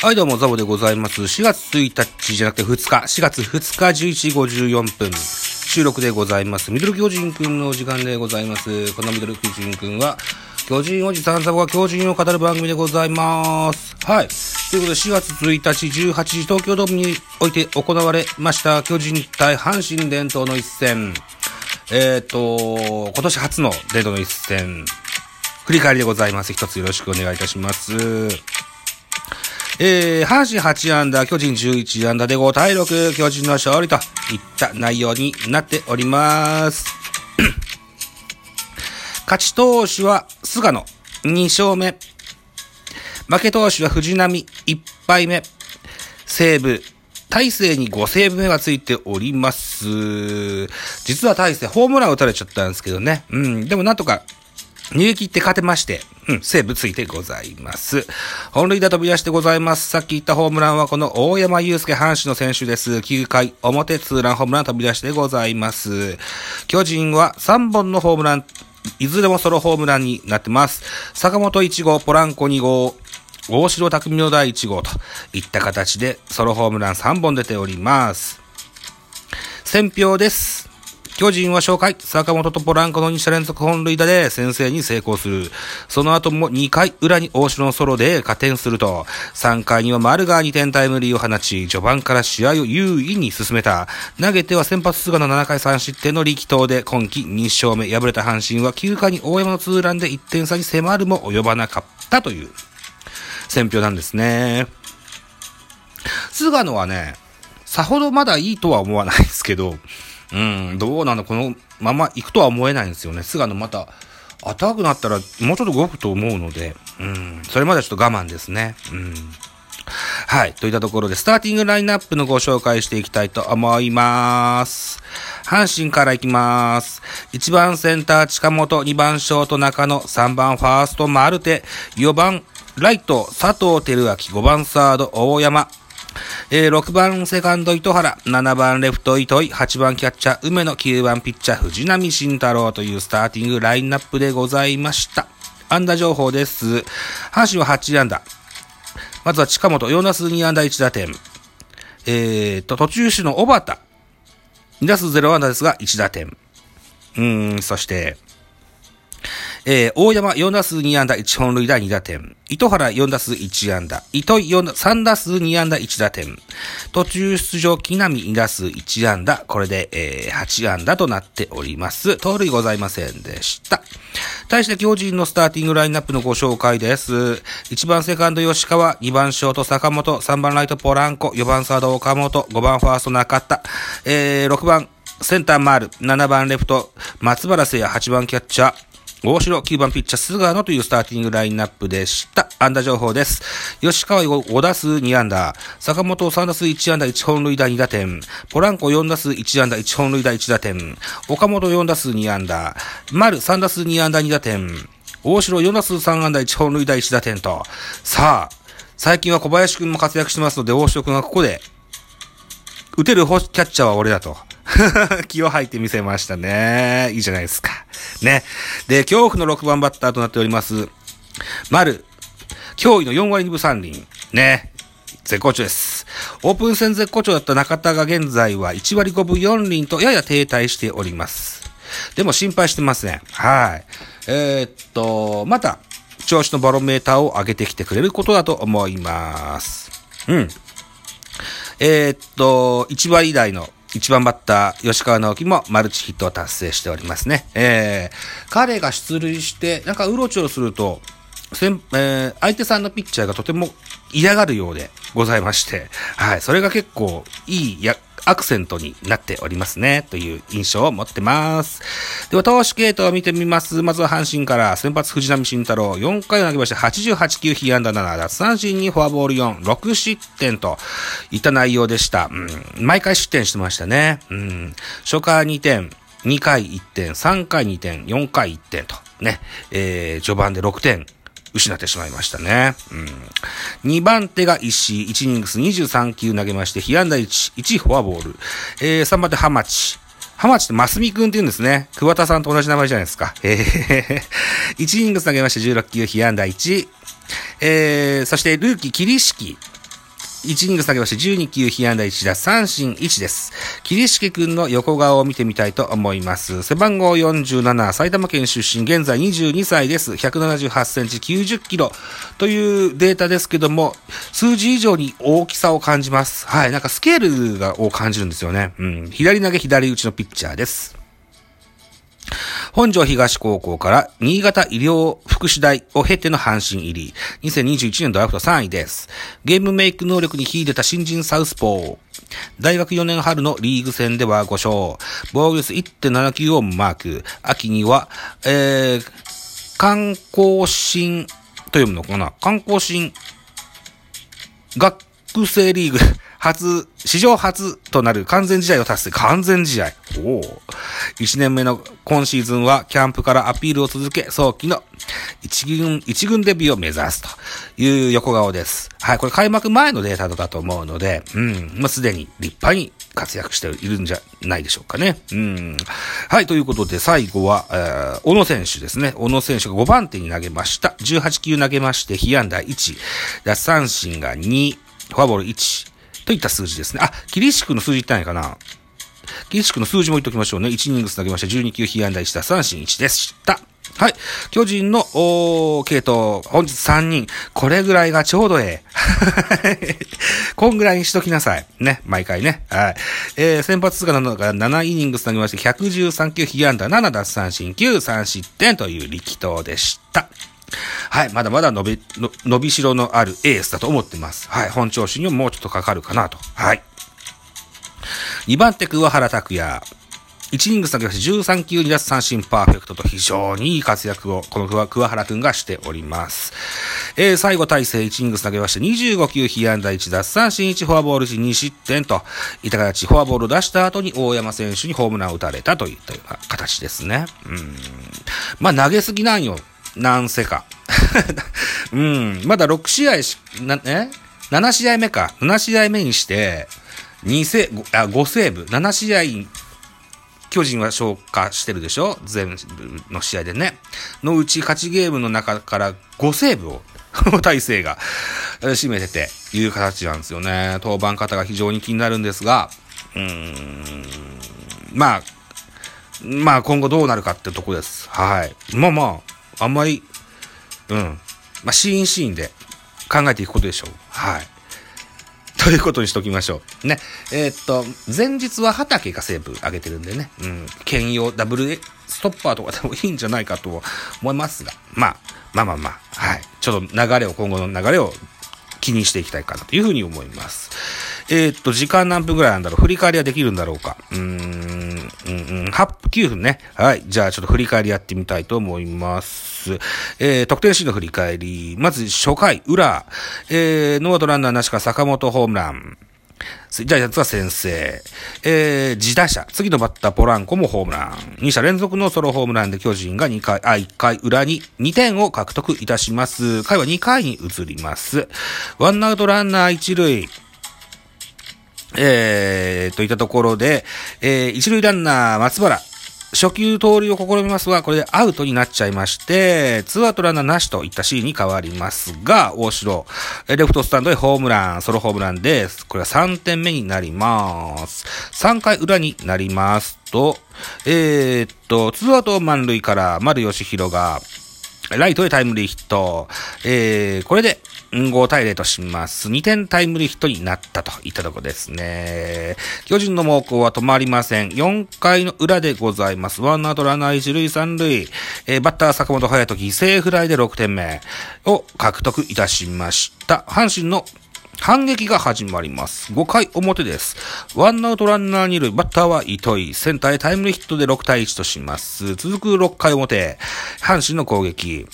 はい、どうも、ザボでございます。4月1日じゃなくて2日、4月2日11時54分、収録でございます。ミドル巨人くんのお時間でございます。このミドル巨人くんは、巨人おじさんザボが巨人を語る番組でございます。はい。ということで、4月1日18時、東京ドームにおいて行われました、巨人対阪神伝統の一戦。えっ、と、今年初の伝統の一戦、振り返りでございます。一つよろしくお願いいたします。えー、阪神8安打、巨人11安打で5対6、巨人の勝利といった内容になっております。勝ち投手は菅野2勝目。負け投手は藤波1敗目。西武、大勢に5セーブ目がついております。実は大勢、ホームラン打たれちゃったんですけどね。うん、でもなんとか逃げ切って勝てまして、うん、セーブついてございます。本塁打飛び出してございます。さっき言ったホームランはこの大山祐介阪神の選手です。9回表ツーランホームラン飛び出してございます。巨人は3本のホームラン、いずれもソロホームランになってます。坂本1号、ポランコ2号、大城匠の第1号といった形でソロホームラン3本出ております。選票です。巨人は初回、坂本とポランコの2者連続本塁打で先制に成功する。その後も2回裏に大城のソロで加点すると、3回には丸が2点タイムリーを放ち、序盤から試合を優位に進めた。投げては先発菅野7回3失点の力投で今季2勝目。敗れた阪神は9回に大山のツーランで1点差に迫るも及ばなかったという選評なんですね。菅野はね、さほどまだいいとは思わないですけど、うん、どうなのこのまま行くとは思えないんですよね。菅野また、暖かくなったらもうちょっと動くと思うので、うん、それまではちょっと我慢ですね。うん。はい。といったところで、スターティングラインナップのご紹介していきたいと思います。阪神からいきます。1番センター近本、2番ショート中野、3番ファーストマルテ、4番ライト佐藤輝明、5番サード大山、えー6番セカンド糸原、7番レフト糸井、8番キャッチャー梅野、9番ピッチャー藤波慎太郎というスターティングラインナップでございました。安打情報です。阪神は8安打。まずは近本、4打数2安打1打点。えーと、途中手の小畑、2打数0安打ですが1打点。うん、そして、えー、大山4打数2安打1本塁打2打点。糸原4打数1安打。糸井3打数2安打1打点。途中出場木浪2打数1安打。これで、えー、8安打となっております。盗塁ございませんでした。対して巨人のスターティングラインナップのご紹介です。1番セカンド吉川、2番ショート坂本、3番ライトポランコ、4番サード岡本、5番ファースト中田、えー、6番センター丸、7番レフト松原聖也、8番キャッチャー、大城9番ピッチャー菅野というスターティングラインナップでした。安打情報です。吉川5打数2安打。坂本3打数1安打1本塁打2打点。ポランコ4打数1安打1本塁打1打点。岡本4打数2安打。丸3打数2安打2打点。大城4打数3安打1本塁打1打点と。さあ、最近は小林くんも活躍してますので、大城くんがここで、打てるキャッチャーは俺だと。気を吐いてみせましたね。いいじゃないですか。ね。で、恐怖の6番バッターとなっております。丸、驚異の4割2分3厘。ね。絶好調です。オープン戦絶好調だった中田が現在は1割5分4厘とやや停滞しております。でも心配してますね。はい。えーっと、また、調子のバロメーターを上げてきてくれることだと思います。うん。えーっと、1割台の1番バッター、吉川直樹もマルチヒットを達成しておりますね。えー、彼が出塁して、なんかうろちょろすると、先えー相手さんのピッチャーがとても嫌がるようでございまして、はい、それが結構いいや、アクセントになっておりますね、という印象を持ってます。では、投手系統を見てみます。まずは阪神から、先発藤浪晋太郎、4回を投げまして、88球、被安打7、奪三振にフォアボール4、6失点といった内容でした。うん、毎回失点してましたね。うん、初回2点、2回1点、3回2点、4回1点と、ね、えー、序盤で6点、失ってしまいましたね。うん。2番手が石井、1イニングス23球投げまして、被安打1、1フォアボール。えー、3番手浜地。浜地ってマスミ君って言うんですね。桑田さんと同じ名前じゃないですか。えー、1イニングス投げまして16球、被安打1。えー、そしてルーキー、桐敷。1イニング下げまして12球、被安打1打、三振1です。桐敷くんの横顔を見てみたいと思います。背番号47、埼玉県出身、現在22歳です。178センチ、90キロというデータですけども、数字以上に大きさを感じます。はい、なんかスケールがを感じるんですよね。うん、左投げ左打ちのピッチャーです。本庄東高校から新潟医療福祉大を経ての阪神入り、2021年ドラフト3位です。ゲームメイク能力に秀でた新人サウスポー。大学4年春のリーグ戦では5勝、防御率1.79をマーク。秋には、えー、観光新と読むのかな？観光新学生リーグ初、史上初となる完全試合を達成。完全試合。おお。1年目の今シーズンはキャンプからアピールを続け、早期の一軍、一軍デビューを目指すという横顔です。はい、これ開幕前のデータだと思うので、うん、まあ、すでに立派に活躍しているんじゃないでしょうかね。うん。はい、ということで最後は、えー小野選手ですね。小野選手が5番手に投げました。18球投げまして、被安打1、奪三振が2、フォアボール1、といった数字ですね。あ、キリシクの数字言ってないかなキリシクの数字も言っときましょうね。1イニングス投げました。12球被安打1打三振1でした。はい。巨人の、おー系統、本日3人。これぐらいがちょうどええ。こんぐらいにしときなさい。ね。毎回ね。はい。えー、先発が7イニングス投げまして、113球被安打7奪三振9、3失点という力投でした。はい。まだまだ伸び、伸びしろのあるエースだと思ってます。はい。本調子にももうちょっとかかるかなと。はい。2番手、桑原拓也。1イニング下げまし13球2奪三振パーフェクトと非常にいい活躍を、この桑原くんがしております。えー、最後大勢1イニング下げまして25球被安打1奪三振1フォアボール1 2失点といった形、フォアボールを出した後に大山選手にホームランを打たれたといったような形ですね。うん。まあ投げすぎなんよ。なんせか。うん。まだ6試合し、な、え ?7 試合目か。7試合目にして、2セ、5あ、5セーブ。7試合、巨人は消化してるでしょ？全部の試合でね。のうち勝ちゲームの中から5セーブを、大勢が占めてて、いう形なんですよね。登板方が非常に気になるんですが、うーん、まあ、まあ今後どうなるかってとこです。はい。まあまあ、あんまり、うん。まあシーンシーンで考えていくことでしょう。はい。ということにしときましょう。ね。えーっと、前日は畑がセーブ上げてるんでね。うん。兼用ダブルストッパーとかでもいいんじゃないかと思いますが。まあ、まあまあまあ。はい。ちょっと流れを、今後の流れを気にしていきたいかなというふうに思います。えーっと、時間何分ぐらいなんだろう？振り返りはできるんだろうか？うーん、うん、8、9分ね。はい。じゃあちょっと振り返りやってみたいと思います。えー、得点シーンの振り返り。まず初回、裏。えー、ノーアウトランナーなしか坂本ホームラン。ジャイアンツは先制。えー、自打者。次のバッター、ポランコもホームラン。2者連続のソロホームランで巨人が2回、あ、1回裏に2点を獲得いたします。回は2回に移ります。ワンアウトランナー1塁。えー、といったところで、えー、一塁ランナー、松原。初球盗塁を試みますが、これでアウトになっちゃいまして、ツーアウトランナーなしといったシーンに変わりますが、大城、レフトスタンドへホームラン、ソロホームランです。これは3点目になります。3回裏になりますと、えー、っと、ツーアウト満塁から丸義弘が、ライトへタイムリーヒット。えー、これで、5対0とします。2点タイムリーヒットになったといったとこですね。巨人の猛攻は止まりません。4回の裏でございます。ワンアウトランナー1塁3塁。えー、バッター坂本隼人犠牲フライで6点目を獲得いたしました。阪神の反撃が始まります。5回表です。ワンアウトランナー2塁、バッターは糸井。センターへタイムリーヒットで6対1とします。続く6回表、阪神の攻撃。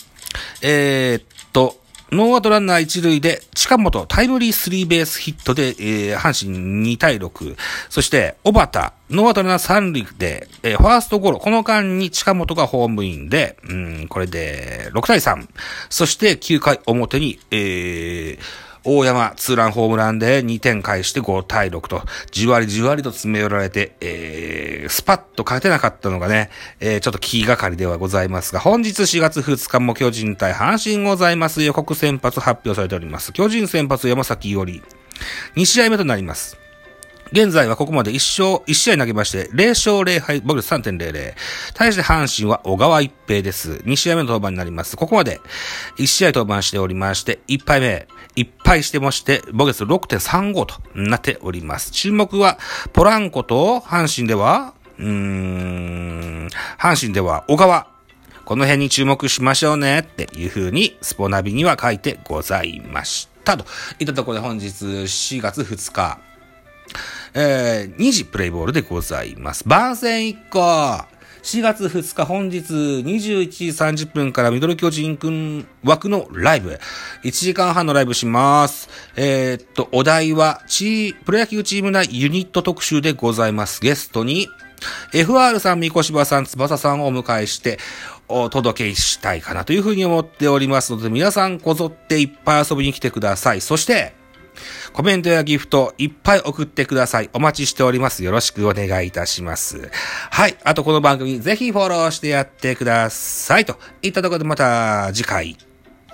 えー、っと、ノーアウトランナー1塁で、近本タイムリースリーベースヒットで、えー、阪神2対6。そして、小幡、ノーアウトランナー3塁で、えー、ファーストゴロ。この間に近本がホームインで、うん、これで6対3。そして9回表に、えー、大山ツーランホームランで2点返して5対6と、じわりじわりと詰め寄られて、えー、スパッと勝てなかったのがね、えー、ちょっと気がかりではございますが、本日4月2日も巨人対阪神ございます予告先発発表されております。巨人先発山崎より。2試合目となります。現在はここまで1勝、1試合投げまして、0勝0敗、ボル3.00。対して阪神は小川一平です。2試合目の登板になります。ここまで1試合登板しておりまして、1敗目、1敗してまして、ボゲス6.35となっております。注目は、ポランコと阪神では、うーん、阪神では小川。この辺に注目しましょうねっていう風にスポナビには書いてございました。といったところで本日4月2日、えー、2時プレイボールでございます。番宣1個 !4 月2日本日21時30分からミドル巨人くん枠のライブ。1時間半のライブします。えー、っと、お題は、チープロ野球チーム内ユニット特集でございます。ゲストに、FR さん、三越場さん、翼さんをお迎えして、お届けしたいかなというふうに思っておりますので、皆さんこぞっていっぱい遊びに来てください。そして、コメントやギフトいっぱい送ってください。お待ちしております。よろしくお願いいたします。はい。あとこの番組ぜひフォローしてやってください。といったところでまた次回。